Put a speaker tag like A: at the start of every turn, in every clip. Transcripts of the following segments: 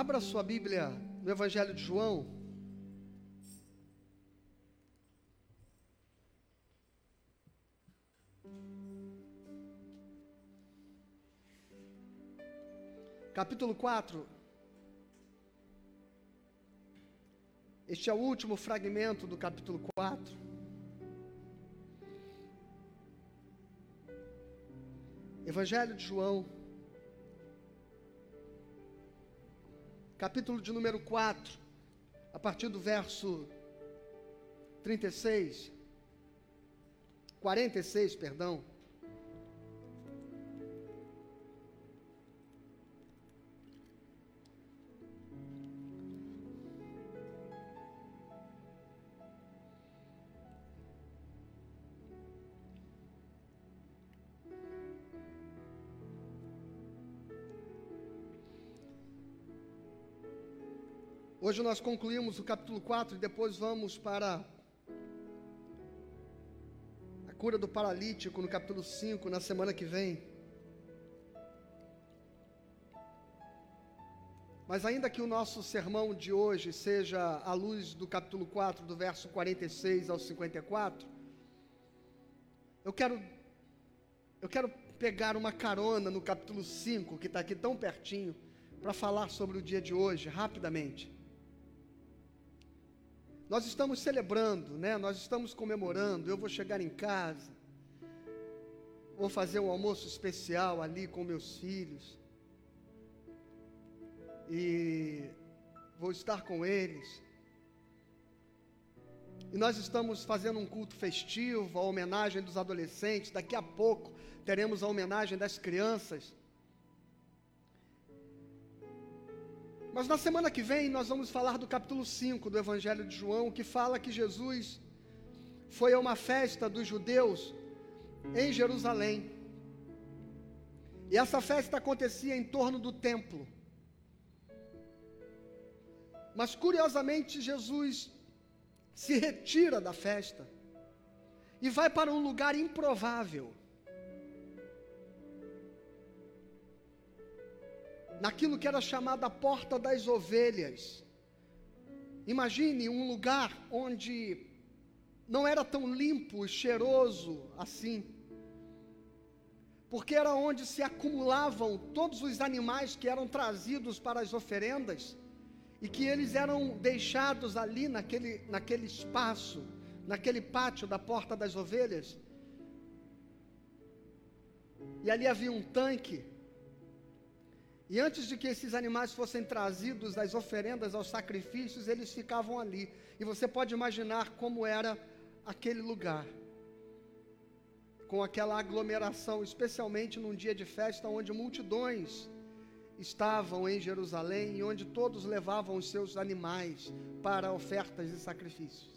A: Abra sua Bíblia no Evangelho de João. Capítulo 4. Este é o último fragmento do capítulo 4. Evangelho de João, capítulo de número 4, a partir do verso 36, 46, perdão. Hoje nós concluímos o capítulo 4 e depois vamos para a cura do paralítico no capítulo 5, na semana que vem. Mas ainda que o nosso sermão de hoje seja à luz do capítulo 4, do verso 46 ao 54, eu quero eu quero pegar uma carona no capítulo 5, que está aqui tão pertinho, para falar sobre o dia de hoje, rapidamente. Nós estamos celebrando, né? Nós estamos comemorando. Eu vou chegar em casa, vou fazer um almoço especial ali com meus filhos e vou estar com eles. E nós estamos fazendo um culto festivo, a homenagem dos adolescentes. Daqui a pouco teremos a homenagem das crianças. Mas na semana que vem nós vamos falar do capítulo 5 do Evangelho de João, que fala que Jesus foi a uma festa dos judeus em Jerusalém. E essa festa acontecia em torno do templo. Mas curiosamente, Jesus se retira da festa e vai para um lugar improvável. Naquilo que era chamada a porta das ovelhas. Imagine um lugar onde não era tão limpo e cheiroso assim, porque era onde se acumulavam todos os animais que eram trazidos para as oferendas e que eles eram deixados ali naquele, naquele espaço, naquele pátio da porta das ovelhas. E ali havia um tanque e antes de que esses animais fossem trazidos das oferendas aos sacrifícios, eles ficavam ali. E você pode imaginar como era aquele lugar. Com aquela aglomeração, especialmente num dia de festa onde multidões estavam em Jerusalém e onde todos levavam os seus animais para ofertas e sacrifícios.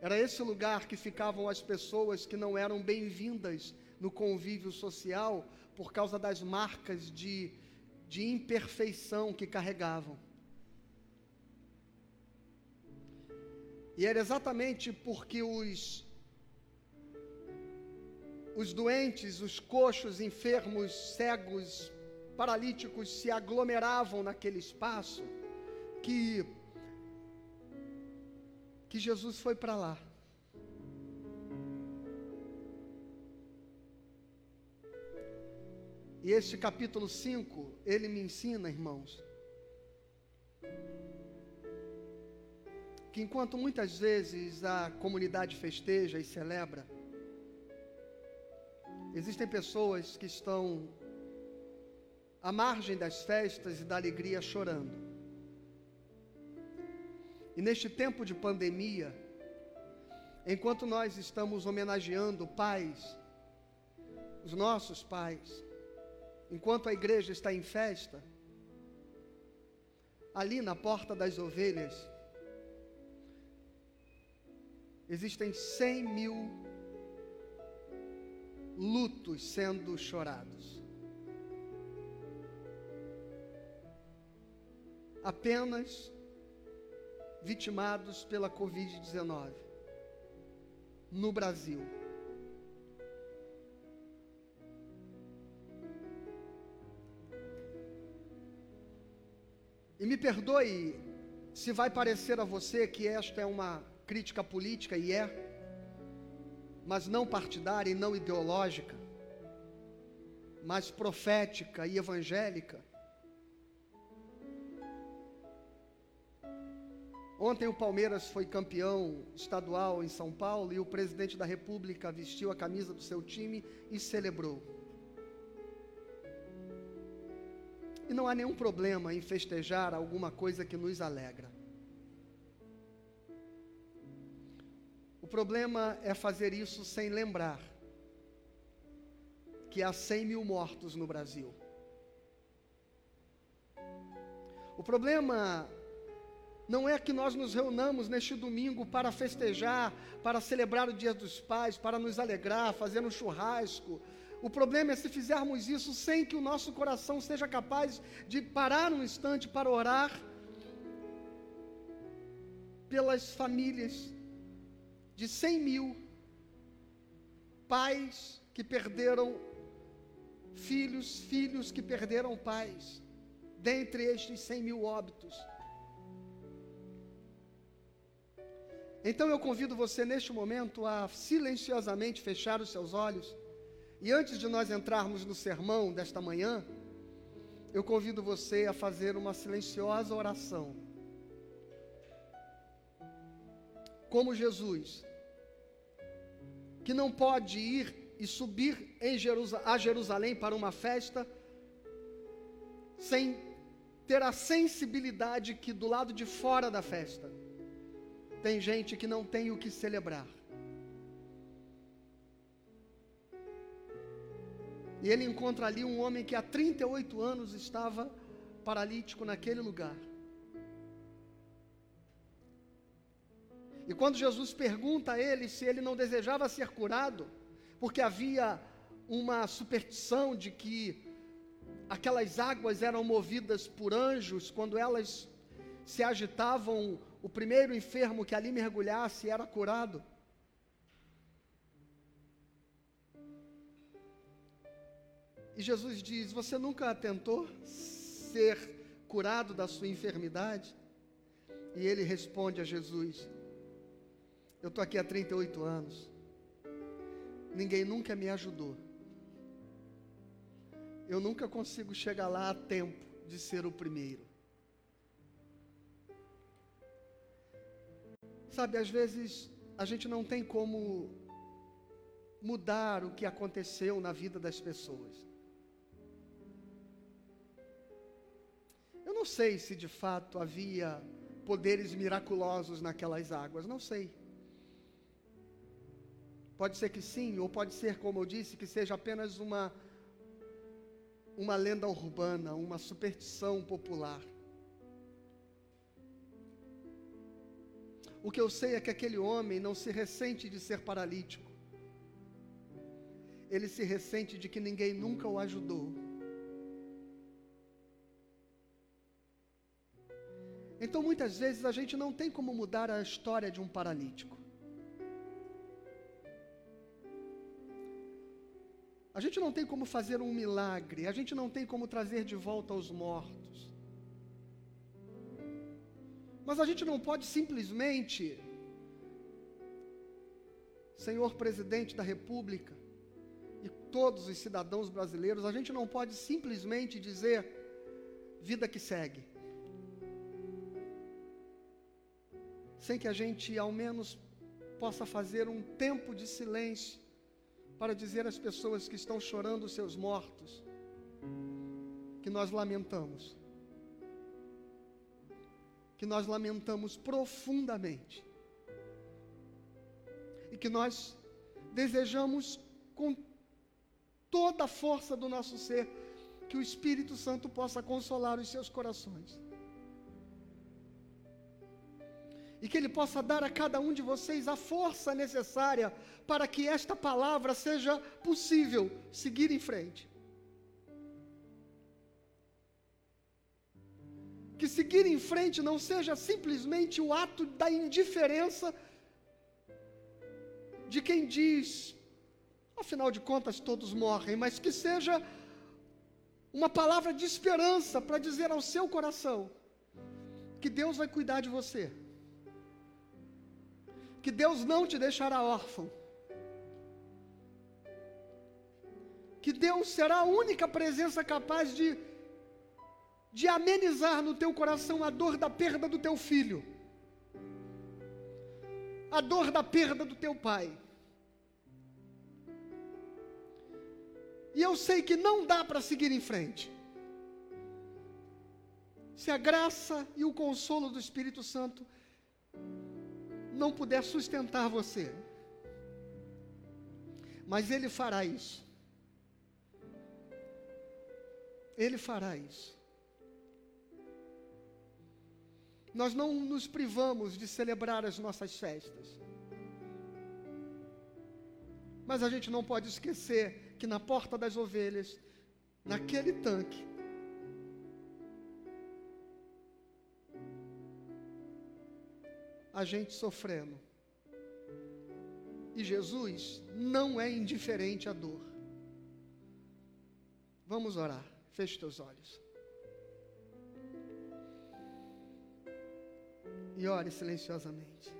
A: Era esse lugar que ficavam as pessoas que não eram bem-vindas no convívio social, por causa das marcas de, de imperfeição que carregavam. E era exatamente porque os, os doentes, os coxos, enfermos, cegos, paralíticos se aglomeravam naquele espaço que, que Jesus foi para lá. E este capítulo 5, ele me ensina, irmãos, que enquanto muitas vezes a comunidade festeja e celebra, existem pessoas que estão à margem das festas e da alegria chorando. E neste tempo de pandemia, enquanto nós estamos homenageando pais, os nossos pais, enquanto a igreja está em festa, ali na porta das ovelhas, existem cem mil lutos sendo chorados. Apenas vitimados pela Covid-19 no Brasil. E me perdoe se vai parecer a você que esta é uma crítica política, e é, mas não partidária e não ideológica, mas profética e evangélica. Ontem o Palmeiras foi campeão estadual em São Paulo e o presidente da República vestiu a camisa do seu time e celebrou. E não há nenhum problema em festejar alguma coisa que nos alegra. O problema é fazer isso sem lembrar que há 100 mil mortos no Brasil. O problema não é que nós nos reunamos neste domingo para festejar, para celebrar o Dia dos Pais, para nos alegrar, fazer um churrasco, o problema é se fizermos isso sem que o nosso coração seja capaz de parar um instante para orar pelas famílias de 100 mil pais que perderam filhos, filhos que perderam pais, dentre estes 100 mil óbitos. Então eu convido você neste momento a silenciosamente fechar os seus olhos e antes de nós entrarmos no sermão desta manhã, eu convido você a fazer uma silenciosa oração. Como Jesus, que não pode ir e subir Jerusal a Jerusalém para uma festa, sem ter a sensibilidade que do lado de fora da festa tem gente que não tem o que celebrar. E ele encontra ali um homem que há 38 anos estava paralítico naquele lugar. E quando Jesus pergunta a ele se ele não desejava ser curado, porque havia uma superstição de que aquelas águas eram movidas por anjos, quando elas se agitavam, o primeiro enfermo que ali mergulhasse era curado. E Jesus diz: Você nunca tentou ser curado da sua enfermidade? E ele responde a Jesus: Eu estou aqui há 38 anos, ninguém nunca me ajudou. Eu nunca consigo chegar lá a tempo de ser o primeiro. Sabe, às vezes a gente não tem como mudar o que aconteceu na vida das pessoas. Não sei se de fato havia poderes miraculosos naquelas águas, não sei. Pode ser que sim, ou pode ser, como eu disse, que seja apenas uma uma lenda urbana, uma superstição popular. O que eu sei é que aquele homem não se ressente de ser paralítico. Ele se ressente de que ninguém nunca o ajudou. Então, muitas vezes, a gente não tem como mudar a história de um paralítico. A gente não tem como fazer um milagre, a gente não tem como trazer de volta os mortos. Mas a gente não pode simplesmente, Senhor presidente da República e todos os cidadãos brasileiros, a gente não pode simplesmente dizer vida que segue. Sem que a gente ao menos possa fazer um tempo de silêncio para dizer às pessoas que estão chorando os seus mortos que nós lamentamos. Que nós lamentamos profundamente. E que nós desejamos com toda a força do nosso ser que o Espírito Santo possa consolar os seus corações e que Ele possa dar a cada um de vocês a força necessária para que esta palavra seja possível seguir em frente. Que seguir em frente não seja simplesmente o ato da indiferença de quem diz, afinal de contas todos morrem, mas que seja uma palavra de esperança para dizer ao seu coração que Deus vai cuidar de você. Que Deus não te deixará órfão. Que Deus será a única presença capaz de, de amenizar no teu coração a dor da perda do teu filho, a dor da perda do teu pai. E eu sei que não dá para seguir em frente. Se a graça e o consolo do Espírito Santo não puder sustentar você, mas Ele fará isso. Ele fará isso. Nós não nos privamos de celebrar as nossas festas. Mas a gente não pode esquecer que na porta das ovelhas, naquele tanque, a gente sofrendo. E Jesus não é indiferente à dor. Vamos orar. Feche teus olhos. E ore silenciosamente.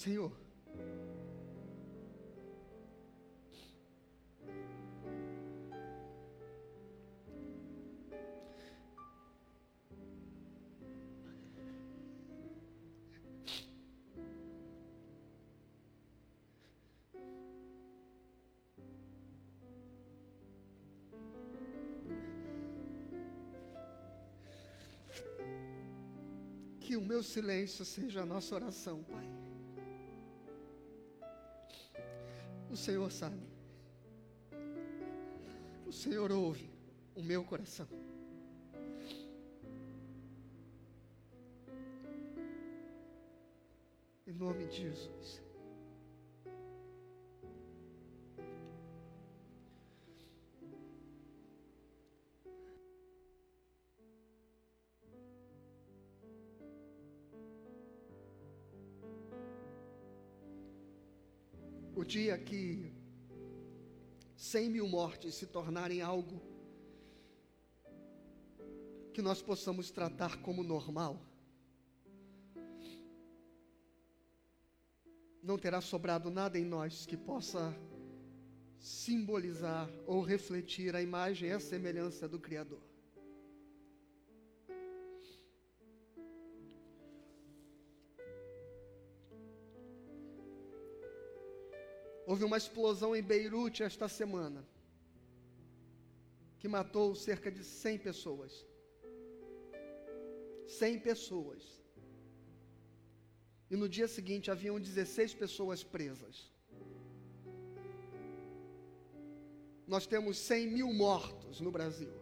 A: Senhor, que o meu silêncio seja a nossa oração, Pai. Senhor sabe. O Senhor ouve o meu coração. Em nome de Jesus. Dia que 100 mil mortes se tornarem algo que nós possamos tratar como normal, não terá sobrado nada em nós que possa simbolizar ou refletir a imagem e a semelhança do Criador. Houve uma explosão em Beirute esta semana, que matou cerca de 100 pessoas. 100 pessoas. E no dia seguinte haviam 16 pessoas presas. Nós temos 100 mil mortos no Brasil.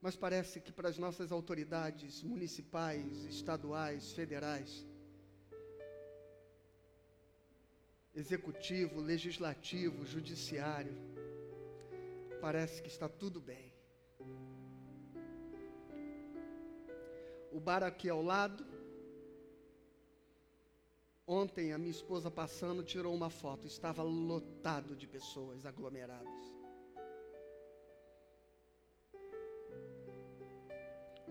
A: Mas parece que para as nossas autoridades municipais, estaduais, federais, executivo, legislativo, judiciário, parece que está tudo bem. O bar aqui ao lado, ontem a minha esposa passando tirou uma foto, estava lotado de pessoas aglomeradas.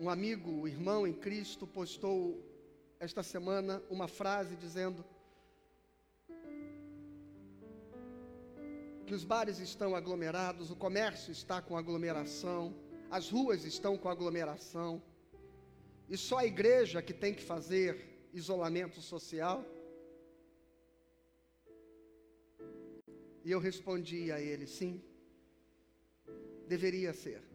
A: Um amigo, um irmão em Cristo, postou esta semana uma frase dizendo: que os bares estão aglomerados, o comércio está com aglomeração, as ruas estão com aglomeração, e só a igreja que tem que fazer isolamento social? E eu respondi a ele: sim, deveria ser.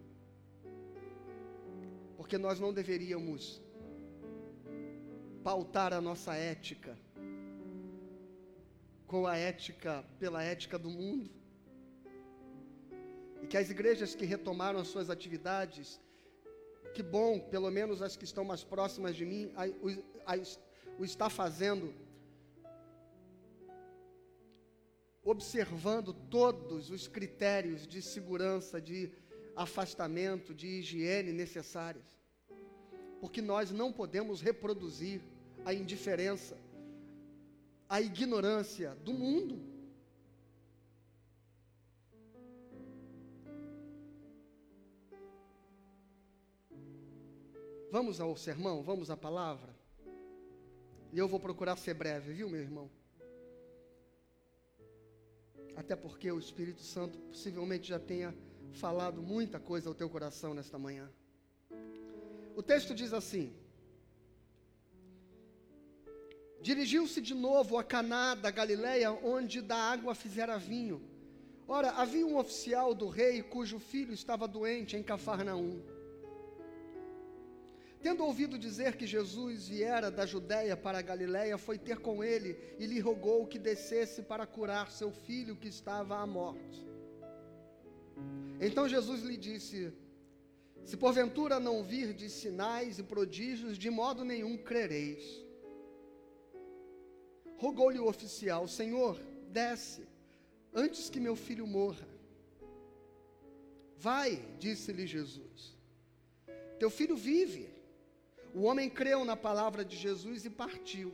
A: Porque nós não deveríamos pautar a nossa ética com a ética, pela ética do mundo. E que as igrejas que retomaram as suas atividades, que bom, pelo menos as que estão mais próximas de mim, a, a, o está fazendo, observando todos os critérios de segurança, de afastamento, de higiene necessárias. Porque nós não podemos reproduzir a indiferença, a ignorância do mundo. Vamos ao sermão, vamos à palavra. E eu vou procurar ser breve, viu, meu irmão? Até porque o Espírito Santo possivelmente já tenha falado muita coisa ao teu coração nesta manhã. O texto diz assim: Dirigiu-se de novo a Caná da Galileia, onde da água fizera vinho. Ora, havia um oficial do rei cujo filho estava doente em Cafarnaum. Tendo ouvido dizer que Jesus viera da Judéia para a Galiléia, foi ter com ele e lhe rogou que descesse para curar seu filho que estava à morte. Então Jesus lhe disse: Se porventura não virdes sinais e prodígios, de modo nenhum crereis. Rogou-lhe o oficial: Senhor, desce, antes que meu filho morra. Vai, disse-lhe Jesus. Teu filho vive. O homem creu na palavra de Jesus e partiu.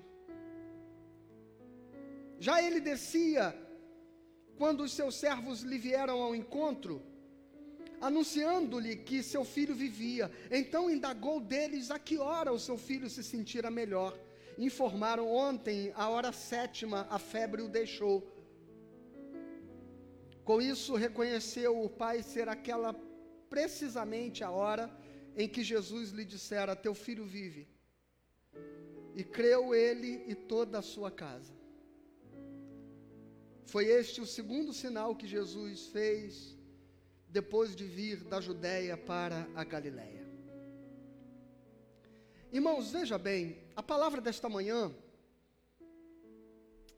A: Já ele descia, quando os seus servos lhe vieram ao encontro, anunciando-lhe que seu filho vivia. Então indagou deles a que hora o seu filho se sentira melhor informaram ontem, a hora sétima, a febre o deixou. Com isso, reconheceu o pai ser aquela precisamente a hora em que Jesus lhe dissera: Teu filho vive. E creu ele e toda a sua casa. Foi este o segundo sinal que Jesus fez depois de vir da Judéia para a Galiléia. Irmãos, veja bem, a palavra desta manhã,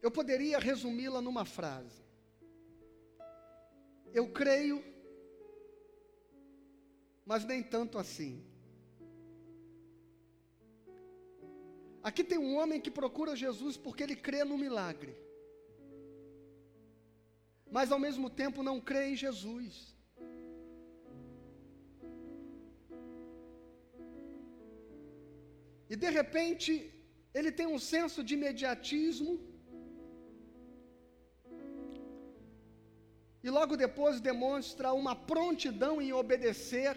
A: eu poderia resumi-la numa frase. Eu creio, mas nem tanto assim. Aqui tem um homem que procura Jesus porque ele crê no milagre, mas ao mesmo tempo não crê em Jesus. E de repente, ele tem um senso de imediatismo. E logo depois demonstra uma prontidão em obedecer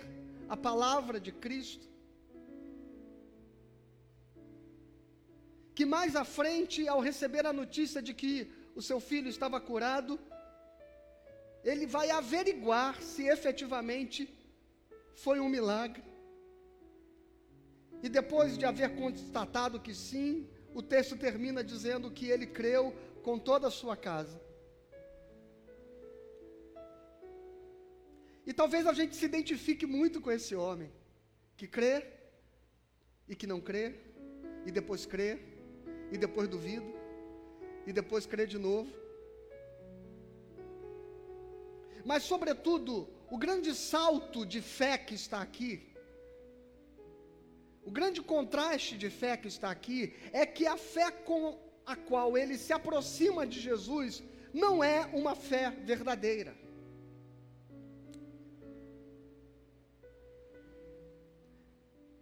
A: a palavra de Cristo. Que mais à frente, ao receber a notícia de que o seu filho estava curado, ele vai averiguar se efetivamente foi um milagre. E depois de haver constatado que sim, o texto termina dizendo que ele creu com toda a sua casa. E talvez a gente se identifique muito com esse homem, que crê e que não crê, e depois crê, e depois duvida, e depois crê de novo. Mas, sobretudo, o grande salto de fé que está aqui, o grande contraste de fé que está aqui é que a fé com a qual ele se aproxima de Jesus não é uma fé verdadeira.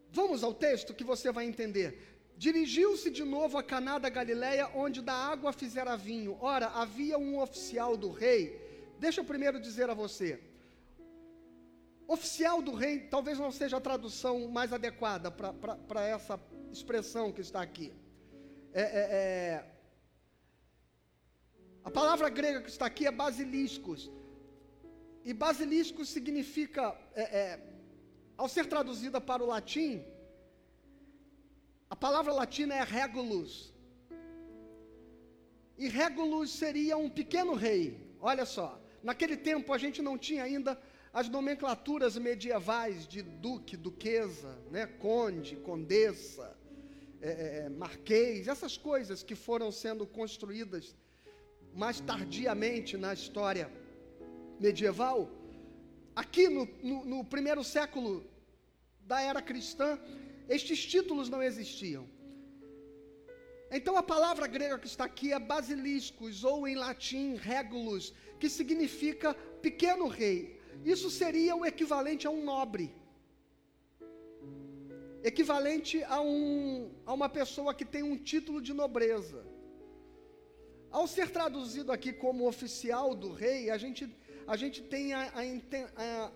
A: Vamos ao texto que você vai entender. Dirigiu-se de novo a Caná da Galileia, onde da água fizera vinho. Ora, havia um oficial do rei. Deixa eu primeiro dizer a você. Oficial do rei talvez não seja a tradução mais adequada para essa expressão que está aqui. É, é, é, a palavra grega que está aqui é basiliscos, E basilisco significa, é, é, ao ser traduzida para o latim, a palavra latina é regulus. E regulus seria um pequeno rei. Olha só, naquele tempo a gente não tinha ainda as nomenclaturas medievais de duque, duquesa, né, conde, condessa, é, é, é, marquês, essas coisas que foram sendo construídas mais tardiamente na história medieval. Aqui no, no, no primeiro século da era cristã, estes títulos não existiam. Então a palavra grega que está aqui é basiliscos, ou em latim regulus, que significa pequeno rei. Isso seria o equivalente a um nobre. Equivalente a, um, a uma pessoa que tem um título de nobreza. Ao ser traduzido aqui como oficial do rei, a gente, a gente tem a, a, a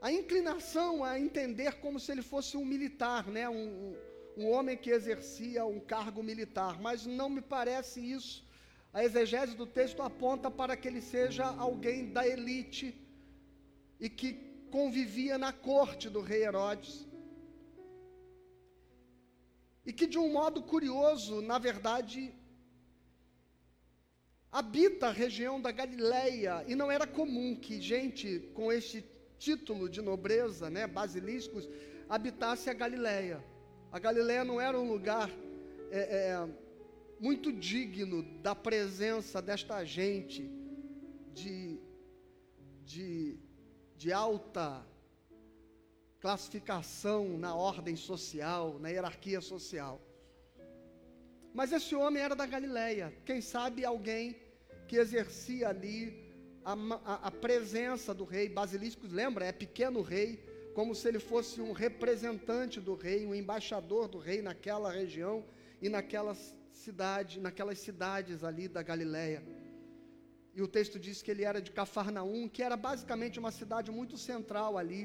A: a inclinação a entender como se ele fosse um militar, né? um, um homem que exercia um cargo militar, mas não me parece isso. A exegese do texto aponta para que ele seja alguém da elite e que convivia na corte do rei Herodes. E que, de um modo curioso, na verdade, habita a região da Galileia, e não era comum que gente com este título de nobreza, né, basiliscos, habitasse a Galileia. A Galileia não era um lugar é, é, muito digno da presença desta gente de, de, de alta classificação na ordem social, na hierarquia social. Mas esse homem era da Galileia, quem sabe alguém que exercia ali a, a, a presença do rei. Basilisco, lembra? É pequeno rei, como se ele fosse um representante do rei, um embaixador do rei naquela região e naquela cidade, naquelas cidades ali da Galileia. E o texto diz que ele era de Cafarnaum, que era basicamente uma cidade muito central ali,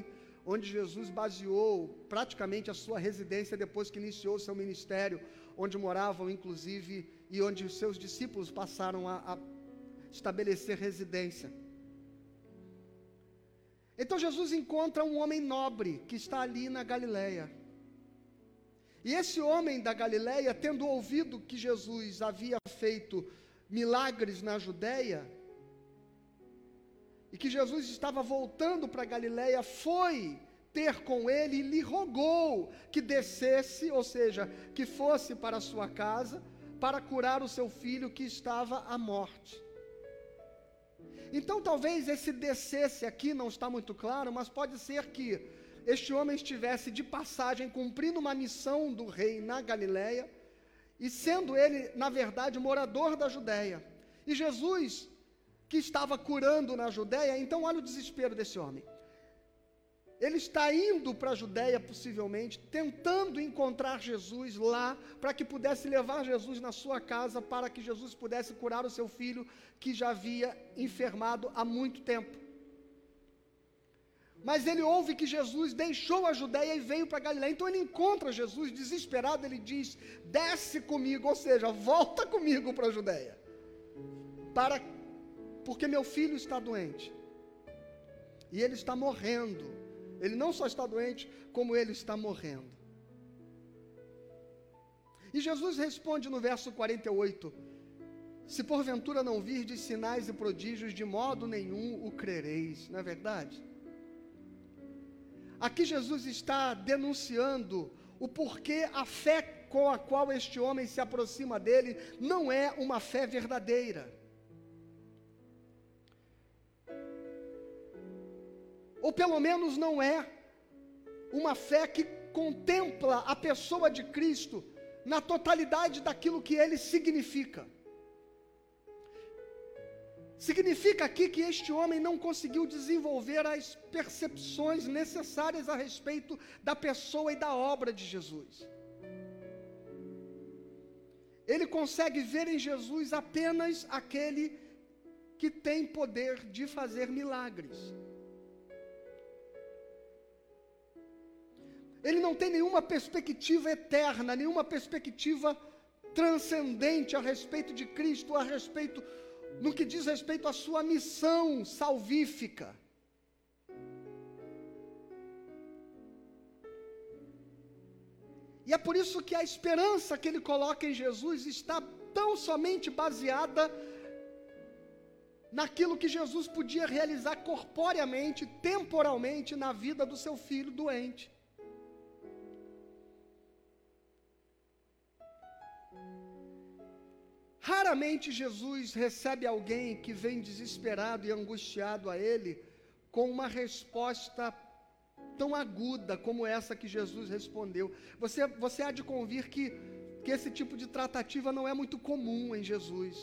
A: onde Jesus baseou praticamente a sua residência depois que iniciou o seu ministério, onde moravam inclusive e onde os seus discípulos passaram a, a estabelecer residência. Então Jesus encontra um homem nobre que está ali na Galileia. E esse homem da Galileia, tendo ouvido que Jesus havia feito milagres na Judéia, e que Jesus estava voltando para Galileia, foi ter com ele e lhe rogou que descesse, ou seja, que fosse para sua casa, para curar o seu filho que estava à morte. Então talvez esse descesse aqui não está muito claro, mas pode ser que este homem estivesse de passagem cumprindo uma missão do rei na Galiléia e sendo ele, na verdade, morador da Judéia. E Jesus, que estava curando na Judéia, então olha o desespero desse homem. Ele está indo para a Judéia, possivelmente, tentando encontrar Jesus lá, para que pudesse levar Jesus na sua casa, para que Jesus pudesse curar o seu filho, que já havia enfermado há muito tempo. Mas ele ouve que Jesus deixou a Judéia e veio para Galiléia. Então ele encontra Jesus, desesperado, ele diz: desce comigo, ou seja, volta comigo para a Judéia. Para, porque meu filho está doente. E ele está morrendo. Ele não só está doente, como ele está morrendo. E Jesus responde no verso 48: Se porventura não virdes sinais e prodígios, de modo nenhum o crereis, não é verdade? Aqui Jesus está denunciando o porquê a fé com a qual este homem se aproxima dele não é uma fé verdadeira. ou pelo menos não é, uma fé que contempla a pessoa de Cristo na totalidade daquilo que ele significa. Significa aqui que este homem não conseguiu desenvolver as percepções necessárias a respeito da pessoa e da obra de Jesus. Ele consegue ver em Jesus apenas aquele que tem poder de fazer milagres. ele não tem nenhuma perspectiva eterna, nenhuma perspectiva transcendente a respeito de Cristo, a respeito no que diz respeito à sua missão salvífica. E é por isso que a esperança que ele coloca em Jesus está tão somente baseada naquilo que Jesus podia realizar corporeamente, temporalmente na vida do seu filho doente. Raramente Jesus recebe alguém que vem desesperado e angustiado a ele com uma resposta tão aguda como essa que Jesus respondeu. Você, você há de convir que, que esse tipo de tratativa não é muito comum em Jesus.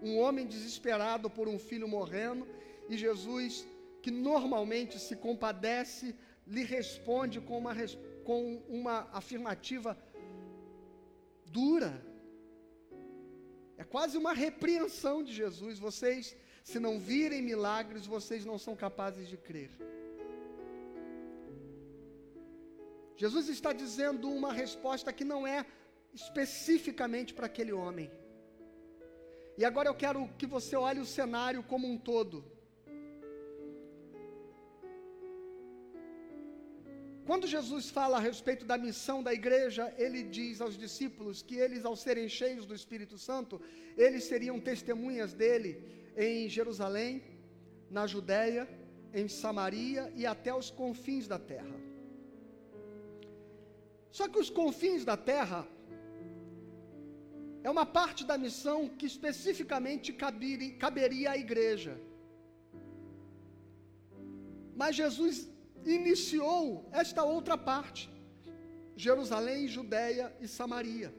A: Um homem desesperado por um filho morrendo e Jesus, que normalmente se compadece, lhe responde com uma, com uma afirmativa dura é quase uma repreensão de Jesus. Vocês, se não virem milagres, vocês não são capazes de crer. Jesus está dizendo uma resposta que não é especificamente para aquele homem. E agora eu quero que você olhe o cenário como um todo. Quando Jesus fala a respeito da missão da igreja, ele diz aos discípulos que eles, ao serem cheios do Espírito Santo, eles seriam testemunhas dele em Jerusalém, na Judéia, em Samaria e até os confins da terra. Só que os confins da terra é uma parte da missão que especificamente caberia à igreja. Mas Jesus iniciou esta outra parte: Jerusalém, Judéia e Samaria.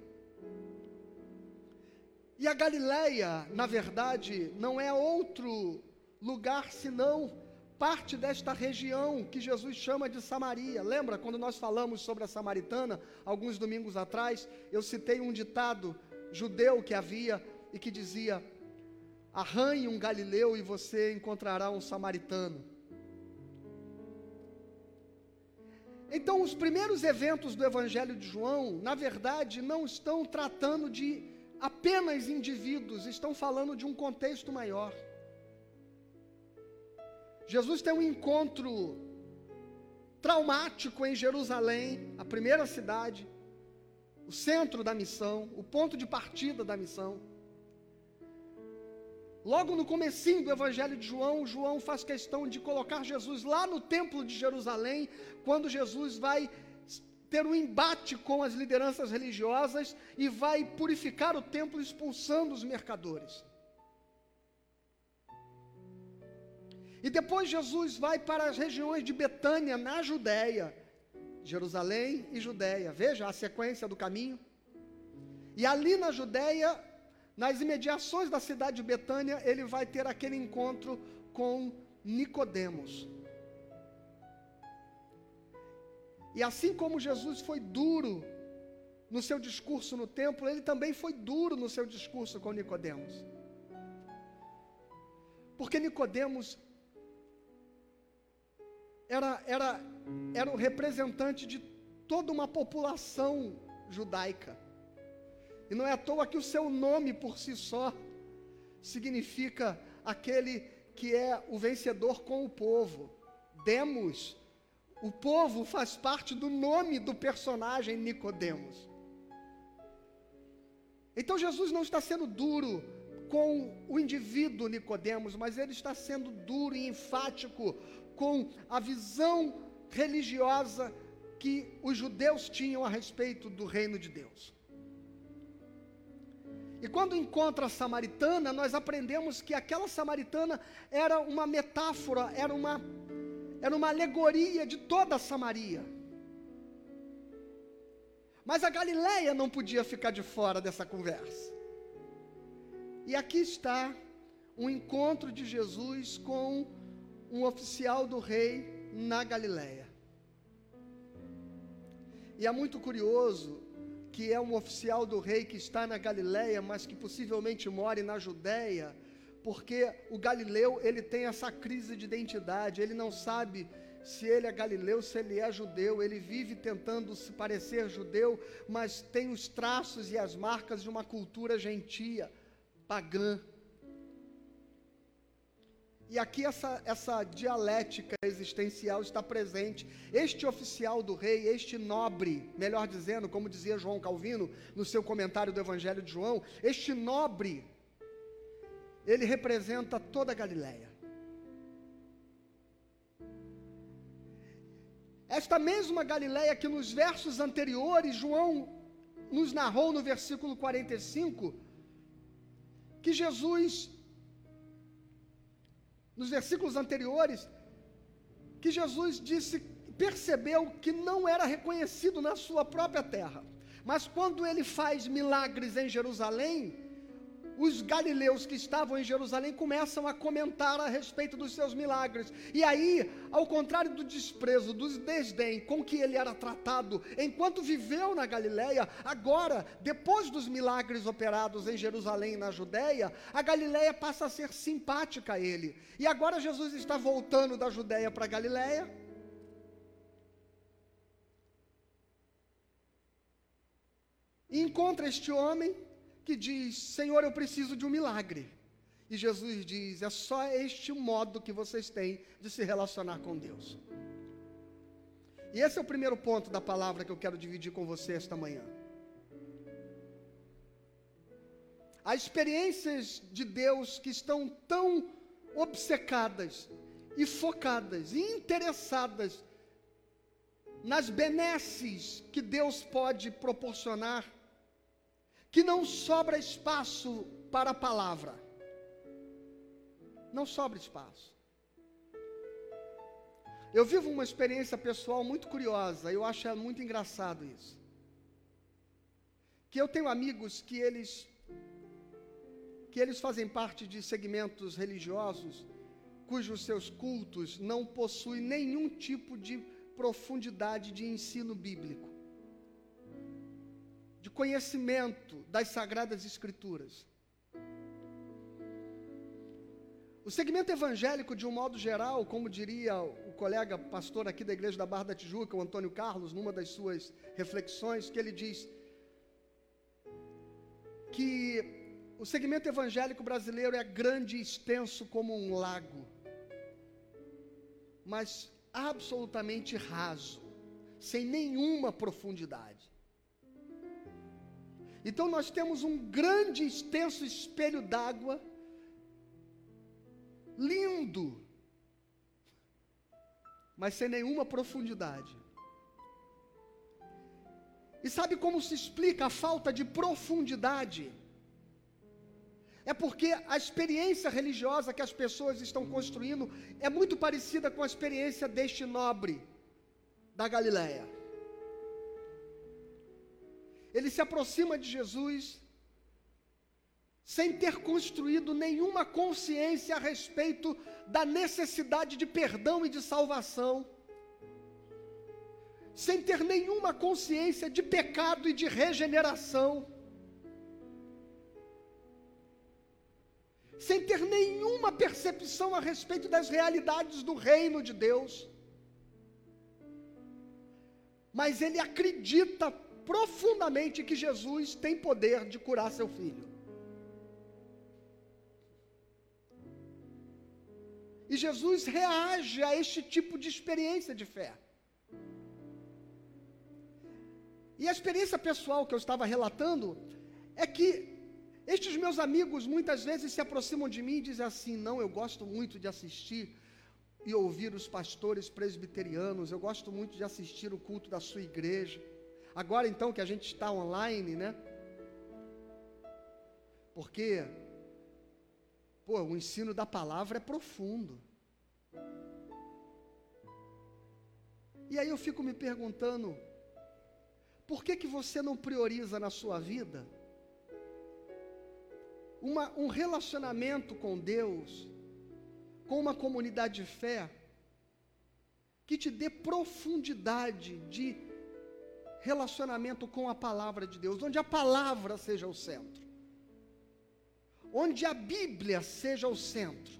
A: E a Galileia, na verdade, não é outro lugar senão parte desta região que Jesus chama de Samaria. Lembra quando nós falamos sobre a samaritana, alguns domingos atrás, eu citei um ditado judeu que havia e que dizia: Arranhe um galileu e você encontrará um samaritano. Então, os primeiros eventos do Evangelho de João, na verdade, não estão tratando de apenas indivíduos, estão falando de um contexto maior. Jesus tem um encontro traumático em Jerusalém, a primeira cidade, o centro da missão, o ponto de partida da missão. Logo no comecinho do Evangelho de João, João faz questão de colocar Jesus lá no templo de Jerusalém, quando Jesus vai ter um embate com as lideranças religiosas e vai purificar o templo expulsando os mercadores. E depois Jesus vai para as regiões de Betânia, na Judéia, Jerusalém e Judéia. Veja a sequência do caminho. E ali na Judéia, nas imediações da cidade de Betânia, ele vai ter aquele encontro com Nicodemos. E assim como Jesus foi duro no seu discurso no templo, ele também foi duro no seu discurso com Nicodemos. Porque Nicodemos era, era, era o representante de toda uma população judaica. E não é à toa que o seu nome por si só significa aquele que é o vencedor com o povo. Demos. O povo faz parte do nome do personagem Nicodemos. Então Jesus não está sendo duro com o indivíduo Nicodemos, mas ele está sendo duro e enfático com a visão religiosa que os judeus tinham a respeito do reino de Deus. E quando encontra a samaritana, nós aprendemos que aquela samaritana era uma metáfora, era uma, era uma alegoria de toda a Samaria. Mas a Galileia não podia ficar de fora dessa conversa. E aqui está um encontro de Jesus com um oficial do rei na Galileia. E é muito curioso que é um oficial do rei que está na Galileia, mas que possivelmente mora na Judéia, porque o galileu, ele tem essa crise de identidade, ele não sabe se ele é galileu, se ele é judeu, ele vive tentando se parecer judeu, mas tem os traços e as marcas de uma cultura gentia, pagã, E aqui essa, essa dialética existencial está presente. Este oficial do rei, este nobre, melhor dizendo, como dizia João Calvino no seu comentário do Evangelho de João, este nobre, ele representa toda a Galileia. Esta mesma Galileia que nos versos anteriores João nos narrou no versículo 45, que Jesus nos versículos anteriores, que Jesus disse, percebeu que não era reconhecido na sua própria terra. Mas quando ele faz milagres em Jerusalém, os galileus que estavam em Jerusalém começam a comentar a respeito dos seus milagres. E aí, ao contrário do desprezo, do desdém com que ele era tratado enquanto viveu na Galileia, agora, depois dos milagres operados em Jerusalém e na Judéia, a Galileia passa a ser simpática a ele. E agora Jesus está voltando da Judéia para a Galileia. E encontra este homem que diz: Senhor, eu preciso de um milagre. E Jesus diz: é só este modo que vocês têm de se relacionar com Deus. E esse é o primeiro ponto da palavra que eu quero dividir com você esta manhã. As experiências de Deus que estão tão obcecadas e focadas e interessadas nas benesses que Deus pode proporcionar que não sobra espaço para a palavra. Não sobra espaço. Eu vivo uma experiência pessoal muito curiosa, eu acho muito engraçado isso. Que eu tenho amigos que eles que eles fazem parte de segmentos religiosos cujos seus cultos não possuem nenhum tipo de profundidade de ensino bíblico de conhecimento das Sagradas Escrituras. O segmento evangélico, de um modo geral, como diria o colega pastor aqui da igreja da Barra da Tijuca, o Antônio Carlos, numa das suas reflexões, que ele diz que o segmento evangélico brasileiro é grande e extenso como um lago, mas absolutamente raso, sem nenhuma profundidade. Então nós temos um grande, extenso espelho d'água, lindo, mas sem nenhuma profundidade. E sabe como se explica a falta de profundidade? É porque a experiência religiosa que as pessoas estão construindo é muito parecida com a experiência deste nobre da Galileia ele se aproxima de Jesus sem ter construído nenhuma consciência a respeito da necessidade de perdão e de salvação, sem ter nenhuma consciência de pecado e de regeneração, sem ter nenhuma percepção a respeito das realidades do reino de Deus. Mas ele acredita profundamente que Jesus tem poder de curar seu filho. E Jesus reage a este tipo de experiência de fé. E a experiência pessoal que eu estava relatando é que estes meus amigos muitas vezes se aproximam de mim e dizem assim: não, eu gosto muito de assistir e ouvir os pastores presbiterianos, eu gosto muito de assistir o culto da sua igreja. Agora então que a gente está online, né? Porque, pô, o ensino da palavra é profundo. E aí eu fico me perguntando, por que que você não prioriza na sua vida uma, um relacionamento com Deus, com uma comunidade de fé, que te dê profundidade de relacionamento com a palavra de Deus, onde a palavra seja o centro, onde a Bíblia seja o centro.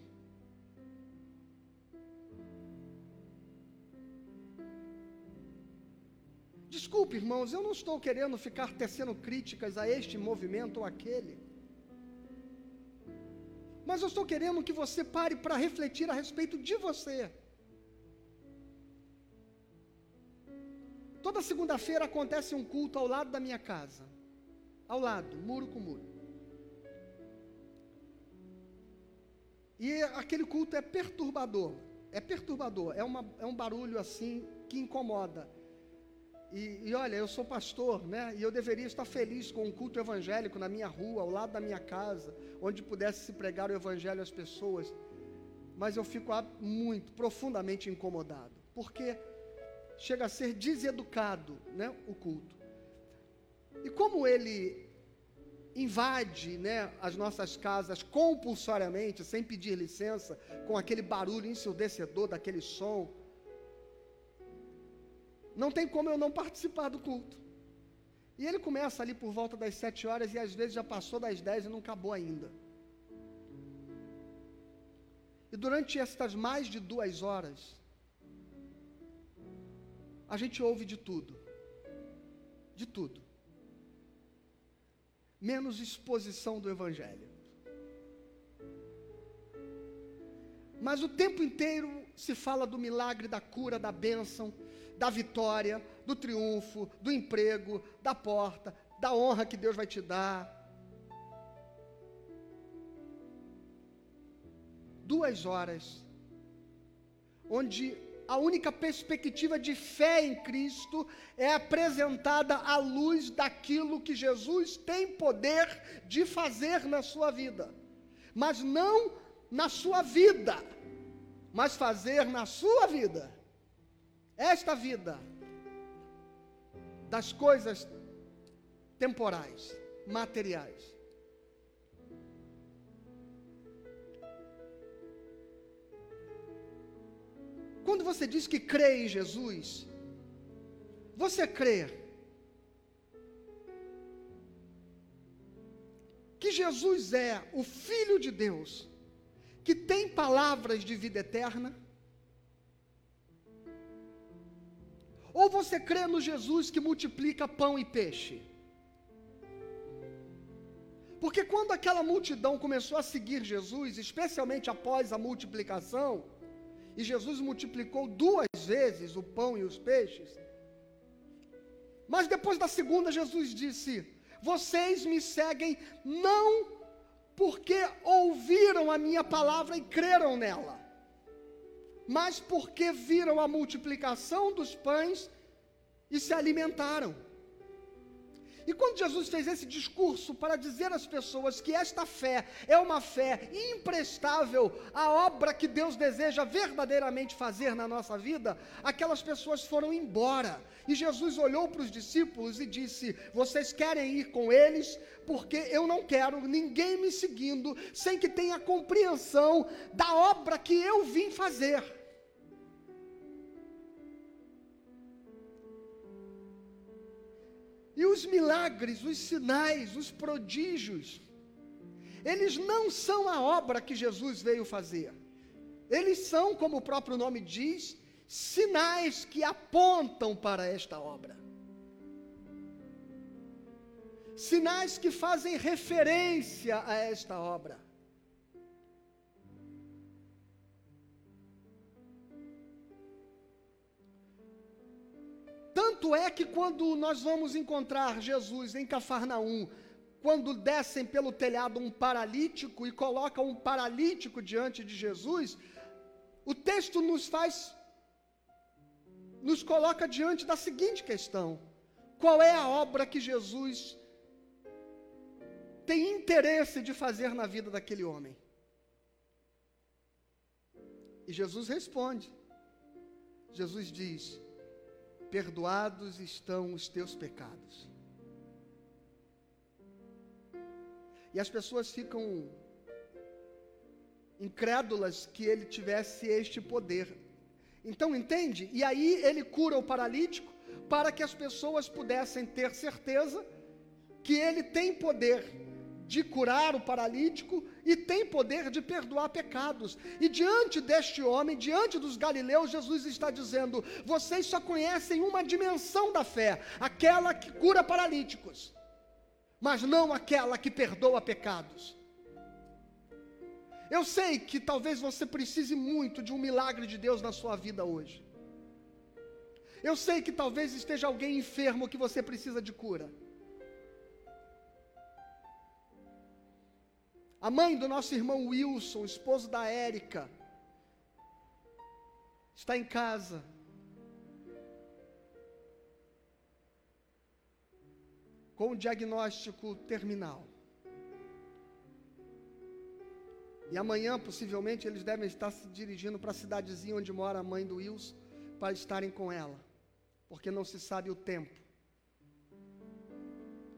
A: Desculpe, irmãos, eu não estou querendo ficar tecendo críticas a este movimento ou aquele. Mas eu estou querendo que você pare para refletir a respeito de você. Toda segunda-feira acontece um culto ao lado da minha casa. Ao lado, muro com muro. E aquele culto é perturbador. É perturbador. É, uma, é um barulho assim que incomoda. E, e, olha, eu sou pastor, né? E eu deveria estar feliz com um culto evangélico na minha rua, ao lado da minha casa, onde pudesse se pregar o evangelho às pessoas. Mas eu fico muito, profundamente incomodado. Porque chega a ser deseducado, né, o culto. E como ele invade, né, as nossas casas compulsoriamente, sem pedir licença, com aquele barulho ensurdecedor daquele som, não tem como eu não participar do culto. E ele começa ali por volta das sete horas e às vezes já passou das dez e não acabou ainda. E durante estas mais de duas horas, a gente ouve de tudo. De tudo. Menos exposição do Evangelho. Mas o tempo inteiro se fala do milagre, da cura, da bênção, da vitória, do triunfo, do emprego, da porta, da honra que Deus vai te dar. Duas horas, onde a única perspectiva de fé em Cristo é apresentada à luz daquilo que Jesus tem poder de fazer na sua vida. Mas não na sua vida, mas fazer na sua vida. Esta vida das coisas temporais, materiais. Quando você diz que crê em Jesus, você crê que Jesus é o Filho de Deus, que tem palavras de vida eterna? Ou você crê no Jesus que multiplica pão e peixe? Porque quando aquela multidão começou a seguir Jesus, especialmente após a multiplicação, e Jesus multiplicou duas vezes o pão e os peixes. Mas depois da segunda, Jesus disse: Vocês me seguem não porque ouviram a minha palavra e creram nela, mas porque viram a multiplicação dos pães e se alimentaram. E quando Jesus fez esse discurso para dizer às pessoas que esta fé é uma fé imprestável à obra que Deus deseja verdadeiramente fazer na nossa vida, aquelas pessoas foram embora. E Jesus olhou para os discípulos e disse: Vocês querem ir com eles? Porque eu não quero ninguém me seguindo sem que tenha compreensão da obra que eu vim fazer. E os milagres, os sinais, os prodígios, eles não são a obra que Jesus veio fazer. Eles são, como o próprio nome diz, sinais que apontam para esta obra. Sinais que fazem referência a esta obra. Tanto é que quando nós vamos encontrar Jesus em Cafarnaum, quando descem pelo telhado um paralítico e colocam um paralítico diante de Jesus, o texto nos faz, nos coloca diante da seguinte questão: qual é a obra que Jesus tem interesse de fazer na vida daquele homem? E Jesus responde. Jesus diz: perdoados estão os teus pecados. E as pessoas ficam incrédulas que ele tivesse este poder. Então, entende? E aí ele cura o paralítico para que as pessoas pudessem ter certeza que ele tem poder de curar o paralítico e tem poder de perdoar pecados. E diante deste homem, diante dos galileus, Jesus está dizendo: vocês só conhecem uma dimensão da fé, aquela que cura paralíticos, mas não aquela que perdoa pecados. Eu sei que talvez você precise muito de um milagre de Deus na sua vida hoje. Eu sei que talvez esteja alguém enfermo que você precisa de cura. A mãe do nosso irmão Wilson, esposo da Érica, está em casa. Com um diagnóstico terminal. E amanhã, possivelmente, eles devem estar se dirigindo para a cidadezinha onde mora a mãe do Wilson, para estarem com ela, porque não se sabe o tempo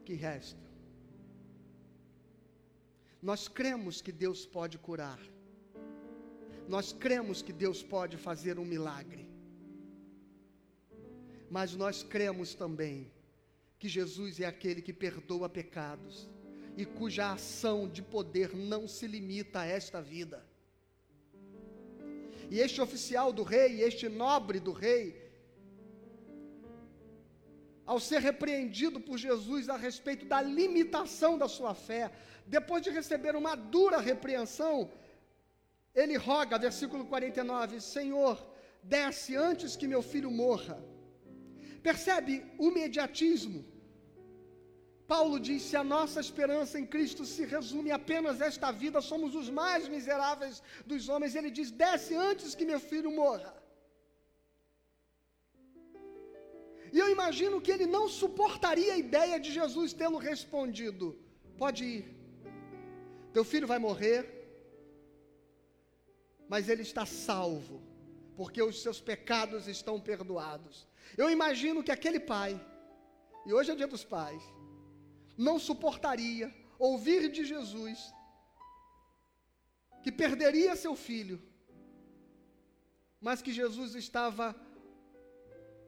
A: que resta. Nós cremos que Deus pode curar, nós cremos que Deus pode fazer um milagre, mas nós cremos também que Jesus é aquele que perdoa pecados e cuja ação de poder não se limita a esta vida. E este oficial do rei, este nobre do rei, ao ser repreendido por Jesus a respeito da limitação da sua fé, depois de receber uma dura repreensão, ele roga, versículo 49, Senhor, desce antes que meu filho morra. Percebe o mediatismo? Paulo disse: a nossa esperança em Cristo se resume apenas a esta vida, somos os mais miseráveis dos homens. Ele diz: desce antes que meu filho morra. E eu imagino que ele não suportaria a ideia de Jesus tê-lo respondido: pode ir, teu filho vai morrer, mas ele está salvo, porque os seus pecados estão perdoados. Eu imagino que aquele pai, e hoje é dia dos pais, não suportaria ouvir de Jesus que perderia seu filho, mas que Jesus estava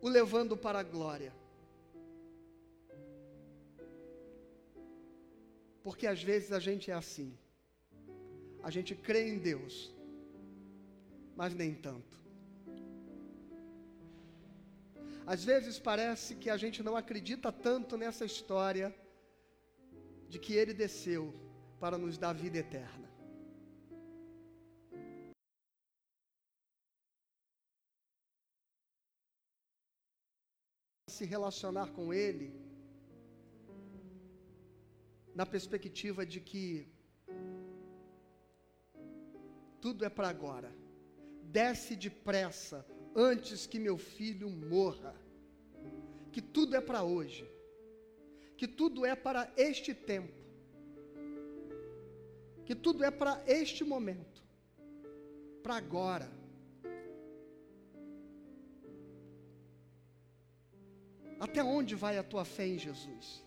A: o levando para a glória. Porque às vezes a gente é assim. A gente crê em Deus, mas nem tanto. Às vezes parece que a gente não acredita tanto nessa história de que ele desceu para nos dar vida eterna. Se relacionar com ele na perspectiva de que tudo é para agora. Desce depressa antes que meu filho morra. Que tudo é para hoje que tudo é para este tempo, que tudo é para este momento, para agora. Até onde vai a tua fé em Jesus?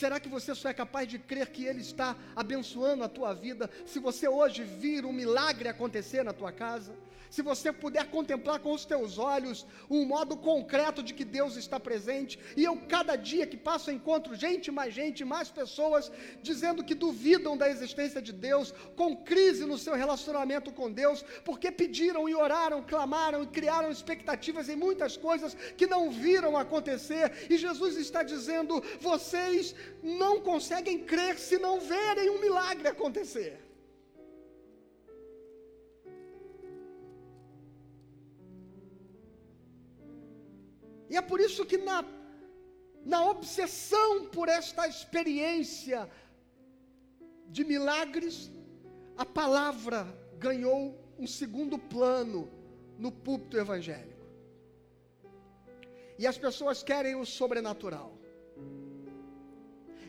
A: Será que você só é capaz de crer que Ele está abençoando a tua vida se você hoje vir um milagre acontecer na tua casa? se você puder contemplar com os teus olhos um modo concreto de que Deus está presente, e eu cada dia que passo encontro gente, mais gente, mais pessoas dizendo que duvidam da existência de Deus, com crise no seu relacionamento com Deus, porque pediram e oraram, clamaram e criaram expectativas em muitas coisas que não viram acontecer, e Jesus está dizendo: vocês não conseguem crer se não verem um milagre acontecer. E é por isso que na, na obsessão por esta experiência de milagres, a palavra ganhou um segundo plano no púlpito evangélico. E as pessoas querem o sobrenatural.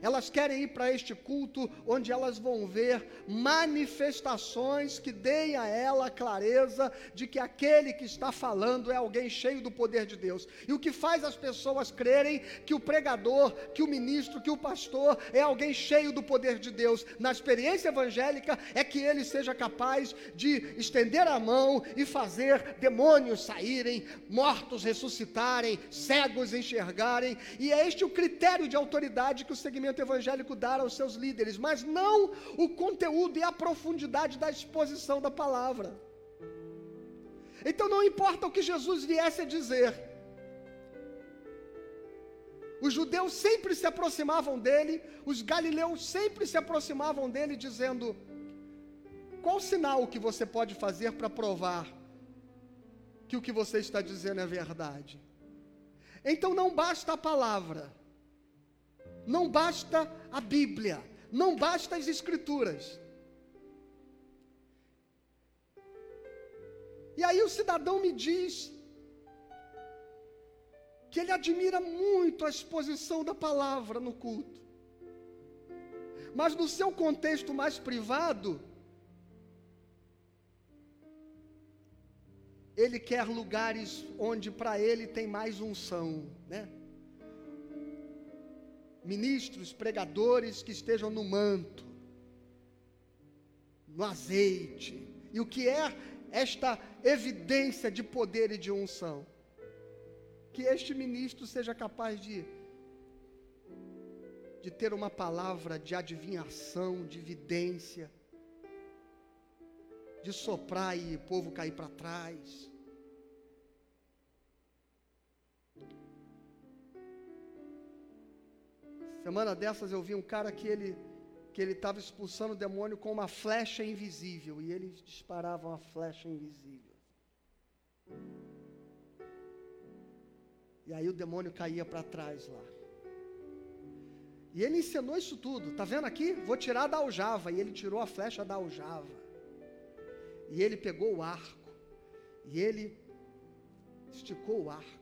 A: Elas querem ir para este culto onde elas vão ver manifestações que deem a ela clareza de que aquele que está falando é alguém cheio do poder de Deus. E o que faz as pessoas crerem que o pregador, que o ministro, que o pastor é alguém cheio do poder de Deus na experiência evangélica é que ele seja capaz de estender a mão e fazer demônios saírem, mortos ressuscitarem, cegos enxergarem. E é este o critério de autoridade que o segmento movimento evangélico dar aos seus líderes, mas não o conteúdo e a profundidade da exposição da palavra. Então não importa o que Jesus viesse a dizer, Os judeus sempre se aproximavam dele, os galileus sempre se aproximavam dele, dizendo: Qual sinal que você pode fazer para provar que o que você está dizendo é verdade? Então não basta a palavra, não basta a Bíblia, não basta as Escrituras. E aí o cidadão me diz que ele admira muito a exposição da palavra no culto. Mas no seu contexto mais privado, ele quer lugares onde para ele tem mais unção, né? Ministros, pregadores que estejam no manto, no azeite. E o que é esta evidência de poder e de unção? que este ministro seja capaz de de ter uma palavra de adivinhação, de vidência, de soprar e o povo cair para trás. Semana dessas eu vi um cara que ele que ele estava expulsando o demônio com uma flecha invisível e eles disparavam a flecha invisível. E aí o demônio caía para trás lá. E ele ensinou isso tudo. Tá vendo aqui? Vou tirar da aljava. E ele tirou a flecha da aljava. E ele pegou o arco. E ele esticou o arco.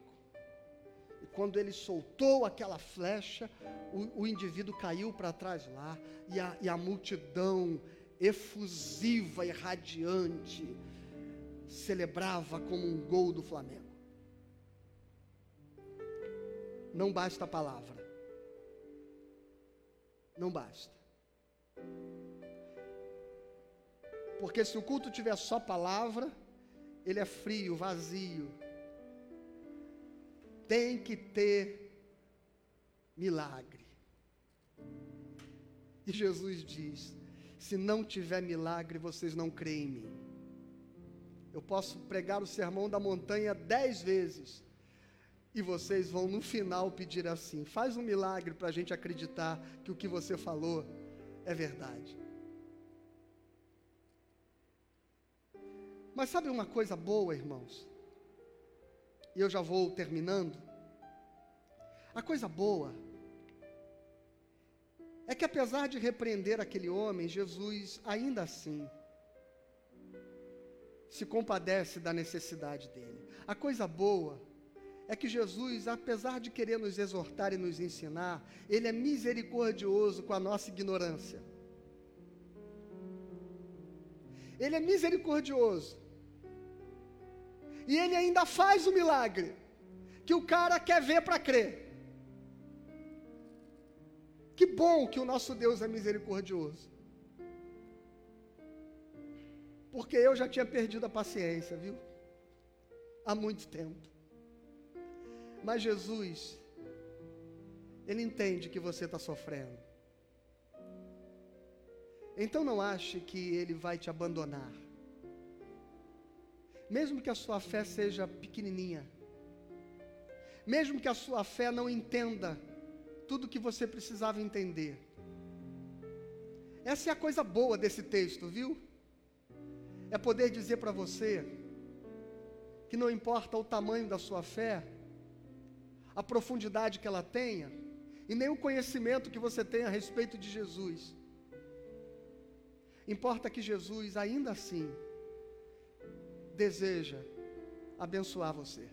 A: Quando ele soltou aquela flecha, o, o indivíduo caiu para trás lá. E a, e a multidão efusiva e radiante celebrava como um gol do Flamengo. Não basta a palavra. Não basta. Porque se o culto tiver só palavra, ele é frio, vazio. Tem que ter milagre. E Jesus diz: se não tiver milagre, vocês não creem em mim. Eu posso pregar o sermão da montanha dez vezes, e vocês vão no final pedir assim: faz um milagre para a gente acreditar que o que você falou é verdade. Mas sabe uma coisa boa, irmãos? E eu já vou terminando. A coisa boa é que apesar de repreender aquele homem, Jesus ainda assim se compadece da necessidade dele. A coisa boa é que Jesus, apesar de querer nos exortar e nos ensinar, ele é misericordioso com a nossa ignorância. Ele é misericordioso. E ele ainda faz o milagre que o cara quer ver para crer. Que bom que o nosso Deus é misericordioso. Porque eu já tinha perdido a paciência, viu? Há muito tempo. Mas Jesus, Ele entende que você está sofrendo. Então não ache que Ele vai te abandonar. Mesmo que a sua fé seja pequenininha, mesmo que a sua fé não entenda tudo que você precisava entender. Essa é a coisa boa desse texto, viu? É poder dizer para você que não importa o tamanho da sua fé, a profundidade que ela tenha, e nem o conhecimento que você tem a respeito de Jesus. Importa que Jesus, ainda assim, deseja abençoar você.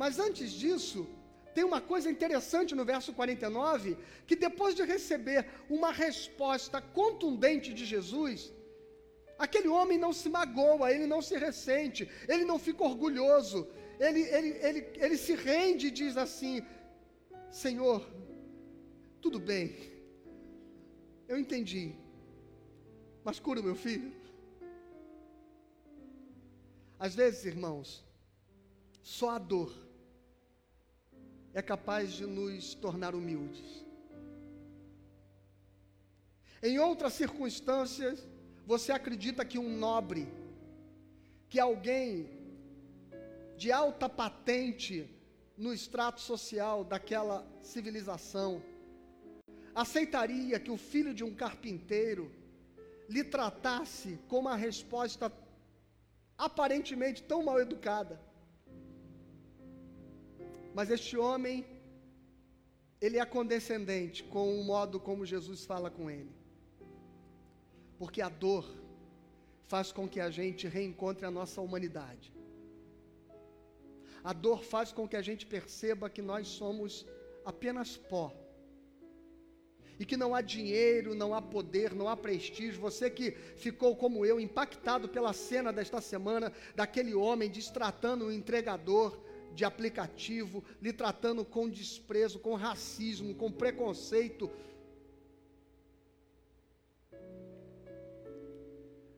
A: Mas antes disso, tem uma coisa interessante no verso 49, que depois de receber uma resposta contundente de Jesus, aquele homem não se magoa, ele não se ressente, ele não fica orgulhoso, ele, ele, ele, ele se rende e diz assim: Senhor, tudo bem, eu entendi, mas cura o meu filho. Às vezes, irmãos, só a dor é capaz de nos tornar humildes. Em outras circunstâncias, você acredita que um nobre, que alguém de alta patente no extrato social daquela civilização, aceitaria que o filho de um carpinteiro lhe tratasse com uma resposta aparentemente tão mal educada? Mas este homem, ele é condescendente com o modo como Jesus fala com ele. Porque a dor faz com que a gente reencontre a nossa humanidade. A dor faz com que a gente perceba que nós somos apenas pó. E que não há dinheiro, não há poder, não há prestígio. Você que ficou como eu, impactado pela cena desta semana, daquele homem destratando o entregador de aplicativo, lhe tratando com desprezo, com racismo, com preconceito.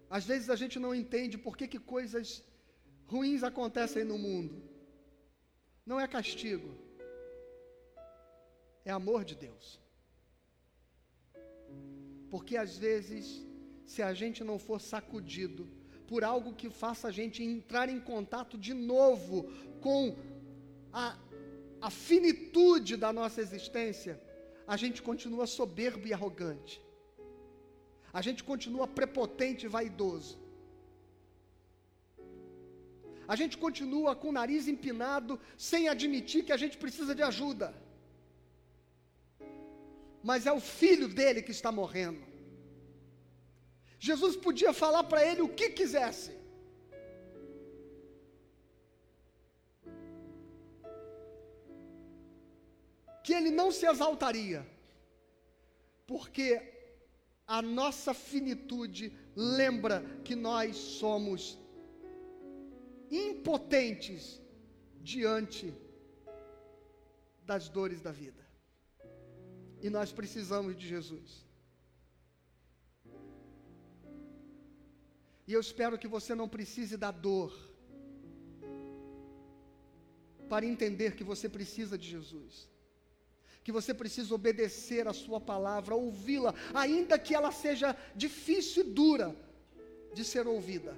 A: Às vezes a gente não entende por que, que coisas ruins acontecem no mundo. Não é castigo, é amor de Deus. Porque às vezes, se a gente não for sacudido por algo que faça a gente entrar em contato de novo com a, a finitude da nossa existência, a gente continua soberbo e arrogante. A gente continua prepotente e vaidoso. A gente continua com o nariz empinado, sem admitir que a gente precisa de ajuda. Mas é o filho dele que está morrendo. Jesus podia falar para ele o que quisesse. Que ele não se exaltaria, porque a nossa finitude lembra que nós somos impotentes diante das dores da vida. E nós precisamos de Jesus. E eu espero que você não precise da dor para entender que você precisa de Jesus. Que você precisa obedecer a Sua palavra, ouvi-la, ainda que ela seja difícil e dura de ser ouvida.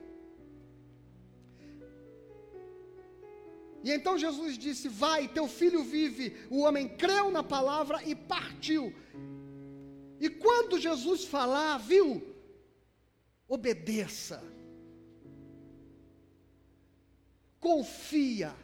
A: E então Jesus disse: Vai, teu filho vive. O homem creu na palavra e partiu. E quando Jesus falar, viu? Obedeça. Confia.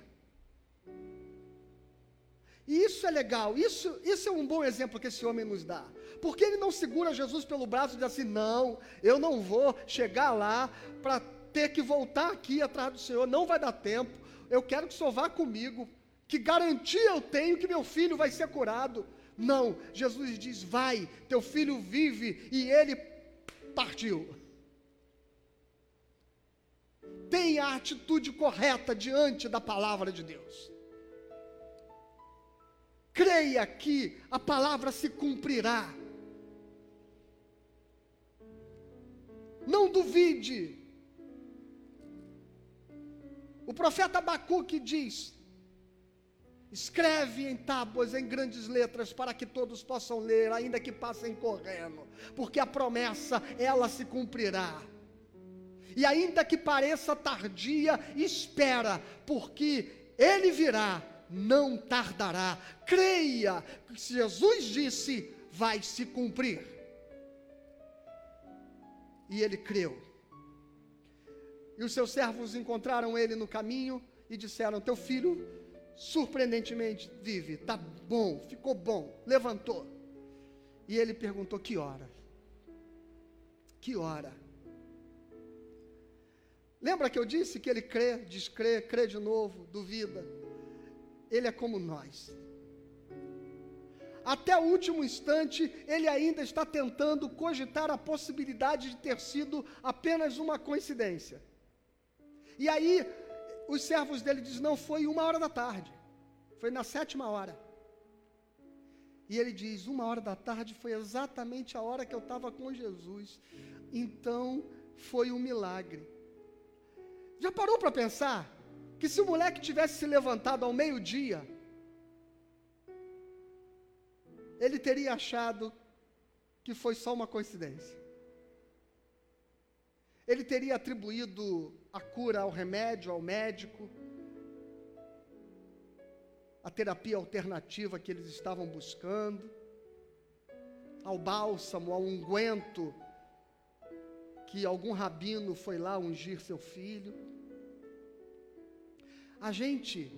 A: E isso é legal, isso, isso é um bom exemplo que esse homem nos dá. Porque ele não segura Jesus pelo braço e diz assim: não, eu não vou chegar lá para ter que voltar aqui atrás do Senhor, não vai dar tempo eu quero que o senhor vá comigo. Que garantia eu tenho que meu filho vai ser curado? Não, Jesus diz: vai, teu filho vive, e ele partiu. Tenha a atitude correta diante da palavra de Deus. Creia que a palavra se cumprirá. Não duvide. O profeta Abacuque diz: Escreve em tábuas, em grandes letras, para que todos possam ler, ainda que passem correndo, porque a promessa, ela se cumprirá. E ainda que pareça tardia, espera, porque ele virá, não tardará. Creia, Jesus disse, vai se cumprir. E ele creu. E os seus servos encontraram ele no caminho e disseram: Teu filho, surpreendentemente, vive, está bom, ficou bom, levantou. E ele perguntou: Que hora? Que hora? Lembra que eu disse que ele crê, descrê, crê de novo, duvida? Ele é como nós. Até o último instante, ele ainda está tentando cogitar a possibilidade de ter sido apenas uma coincidência. E aí, os servos dele dizem: Não, foi uma hora da tarde. Foi na sétima hora. E ele diz: Uma hora da tarde foi exatamente a hora que eu estava com Jesus. Então, foi um milagre. Já parou para pensar que se o moleque tivesse se levantado ao meio-dia, ele teria achado que foi só uma coincidência. Ele teria atribuído a cura ao remédio, ao médico, a terapia alternativa que eles estavam buscando, ao bálsamo, ao unguento que algum rabino foi lá ungir seu filho. A gente,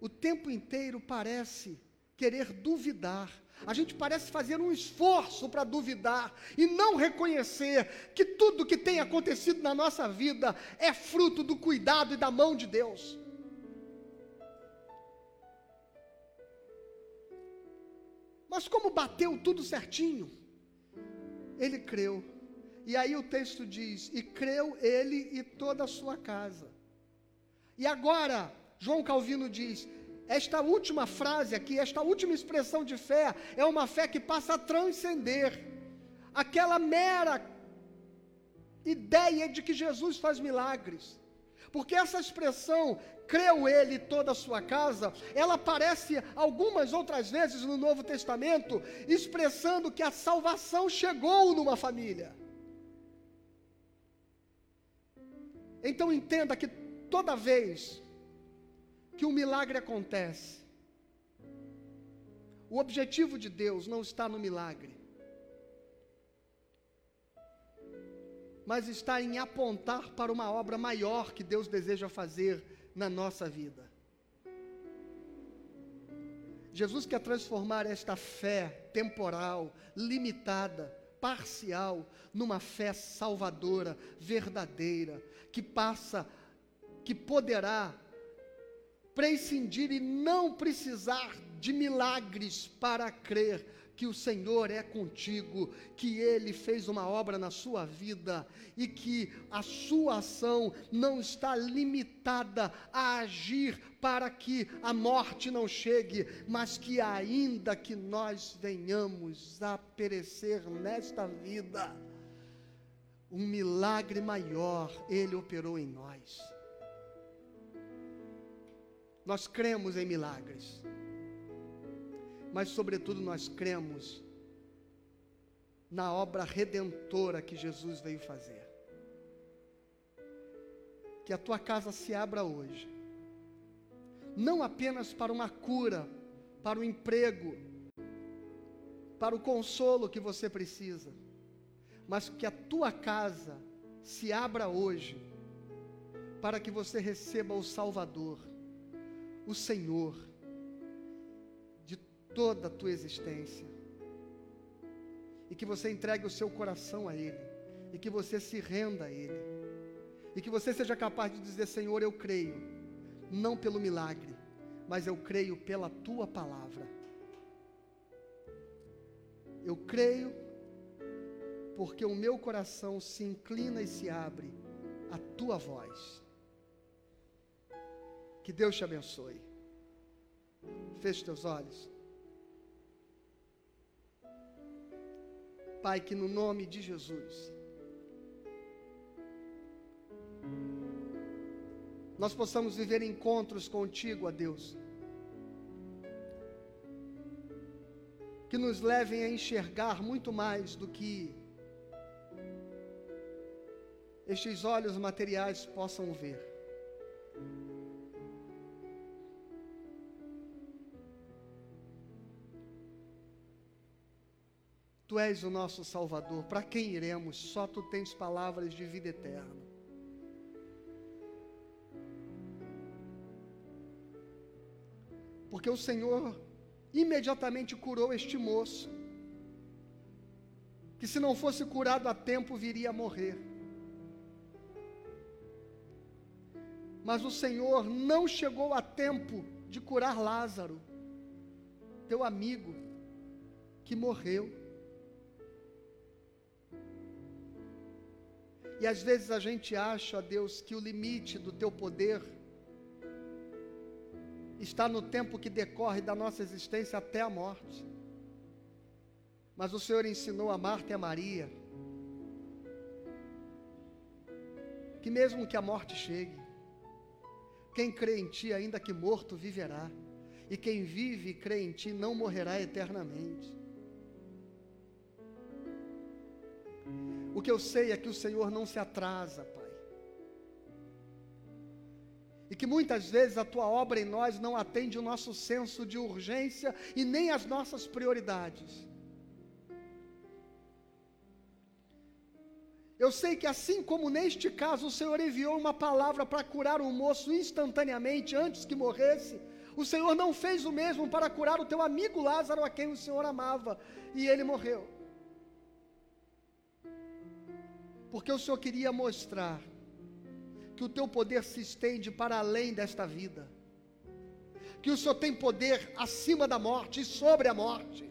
A: o tempo inteiro, parece querer duvidar. A gente parece fazer um esforço para duvidar e não reconhecer que tudo que tem acontecido na nossa vida é fruto do cuidado e da mão de Deus. Mas como bateu tudo certinho, ele creu. E aí o texto diz: E creu ele e toda a sua casa. E agora, João Calvino diz: esta última frase aqui, esta última expressão de fé, é uma fé que passa a transcender aquela mera ideia de que Jesus faz milagres. Porque essa expressão, creu ele toda a sua casa, ela aparece algumas outras vezes no Novo Testamento, expressando que a salvação chegou numa família. Então entenda que toda vez que um milagre acontece, o objetivo de Deus não está no milagre. mas está em apontar para uma obra maior que Deus deseja fazer na nossa vida. Jesus quer transformar esta fé temporal, limitada, parcial, numa fé salvadora, verdadeira, que passa, que poderá prescindir e não precisar de milagres para crer que o Senhor é contigo, que Ele fez uma obra na sua vida e que a sua ação não está limitada a agir para que a morte não chegue, mas que ainda que nós venhamos a perecer nesta vida, um milagre maior Ele operou em nós. Nós cremos em milagres. Mas, sobretudo, nós cremos na obra redentora que Jesus veio fazer. Que a tua casa se abra hoje, não apenas para uma cura, para o emprego, para o consolo que você precisa, mas que a tua casa se abra hoje, para que você receba o Salvador, o Senhor, toda a tua existência. E que você entregue o seu coração a Ele. E que você se renda a Ele. E que você seja capaz de dizer: Senhor, eu creio, não pelo milagre, mas eu creio pela tua palavra. Eu creio porque o meu coração se inclina e se abre à tua voz. Que Deus te abençoe. Feche teus olhos. Pai, que no nome de Jesus, nós possamos viver encontros contigo, a Deus, que nos levem a enxergar muito mais do que estes olhos materiais possam ver. Tu és o nosso Salvador. Para quem iremos? Só tu tens palavras de vida eterna. Porque o Senhor imediatamente curou este moço, que se não fosse curado a tempo viria a morrer. Mas o Senhor não chegou a tempo de curar Lázaro, teu amigo, que morreu. E às vezes a gente acha, ó Deus, que o limite do teu poder está no tempo que decorre da nossa existência até a morte. Mas o Senhor ensinou a Marta e a Maria que mesmo que a morte chegue, quem crê em ti, ainda que morto, viverá. E quem vive e crê em ti não morrerá eternamente. O que eu sei é que o Senhor não se atrasa, Pai. E que muitas vezes a tua obra em nós não atende o nosso senso de urgência e nem as nossas prioridades. Eu sei que assim como neste caso o Senhor enviou uma palavra para curar o moço instantaneamente antes que morresse, o Senhor não fez o mesmo para curar o teu amigo Lázaro, a quem o Senhor amava, e ele morreu. Porque o Senhor queria mostrar que o teu poder se estende para além desta vida, que o Senhor tem poder acima da morte e sobre a morte,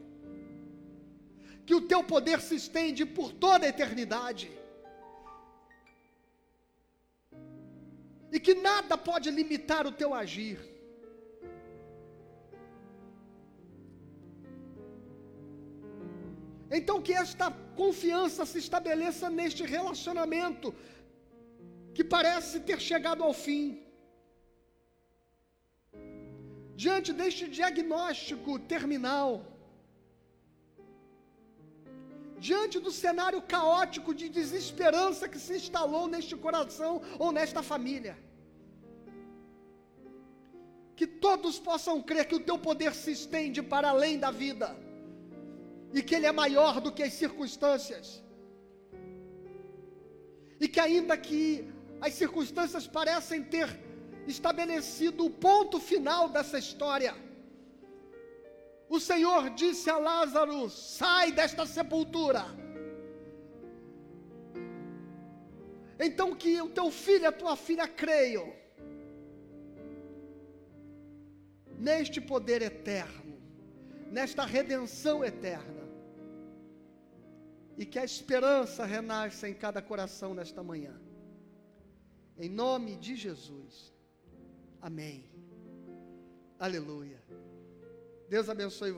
A: que o teu poder se estende por toda a eternidade. E que nada pode limitar o teu agir. Então, que esta confiança se estabeleça neste relacionamento que parece ter chegado ao fim. Diante deste diagnóstico terminal, diante do cenário caótico de desesperança que se instalou neste coração ou nesta família. Que todos possam crer que o teu poder se estende para além da vida e que ele é maior do que as circunstâncias. E que ainda que as circunstâncias parecem ter estabelecido o ponto final dessa história, o Senhor disse a Lázaro: sai desta sepultura. Então que o teu filho e a tua filha creiam neste poder eterno, nesta redenção eterna, e que a esperança renasça em cada coração nesta manhã. Em nome de Jesus. Amém. Aleluia. Deus abençoe você.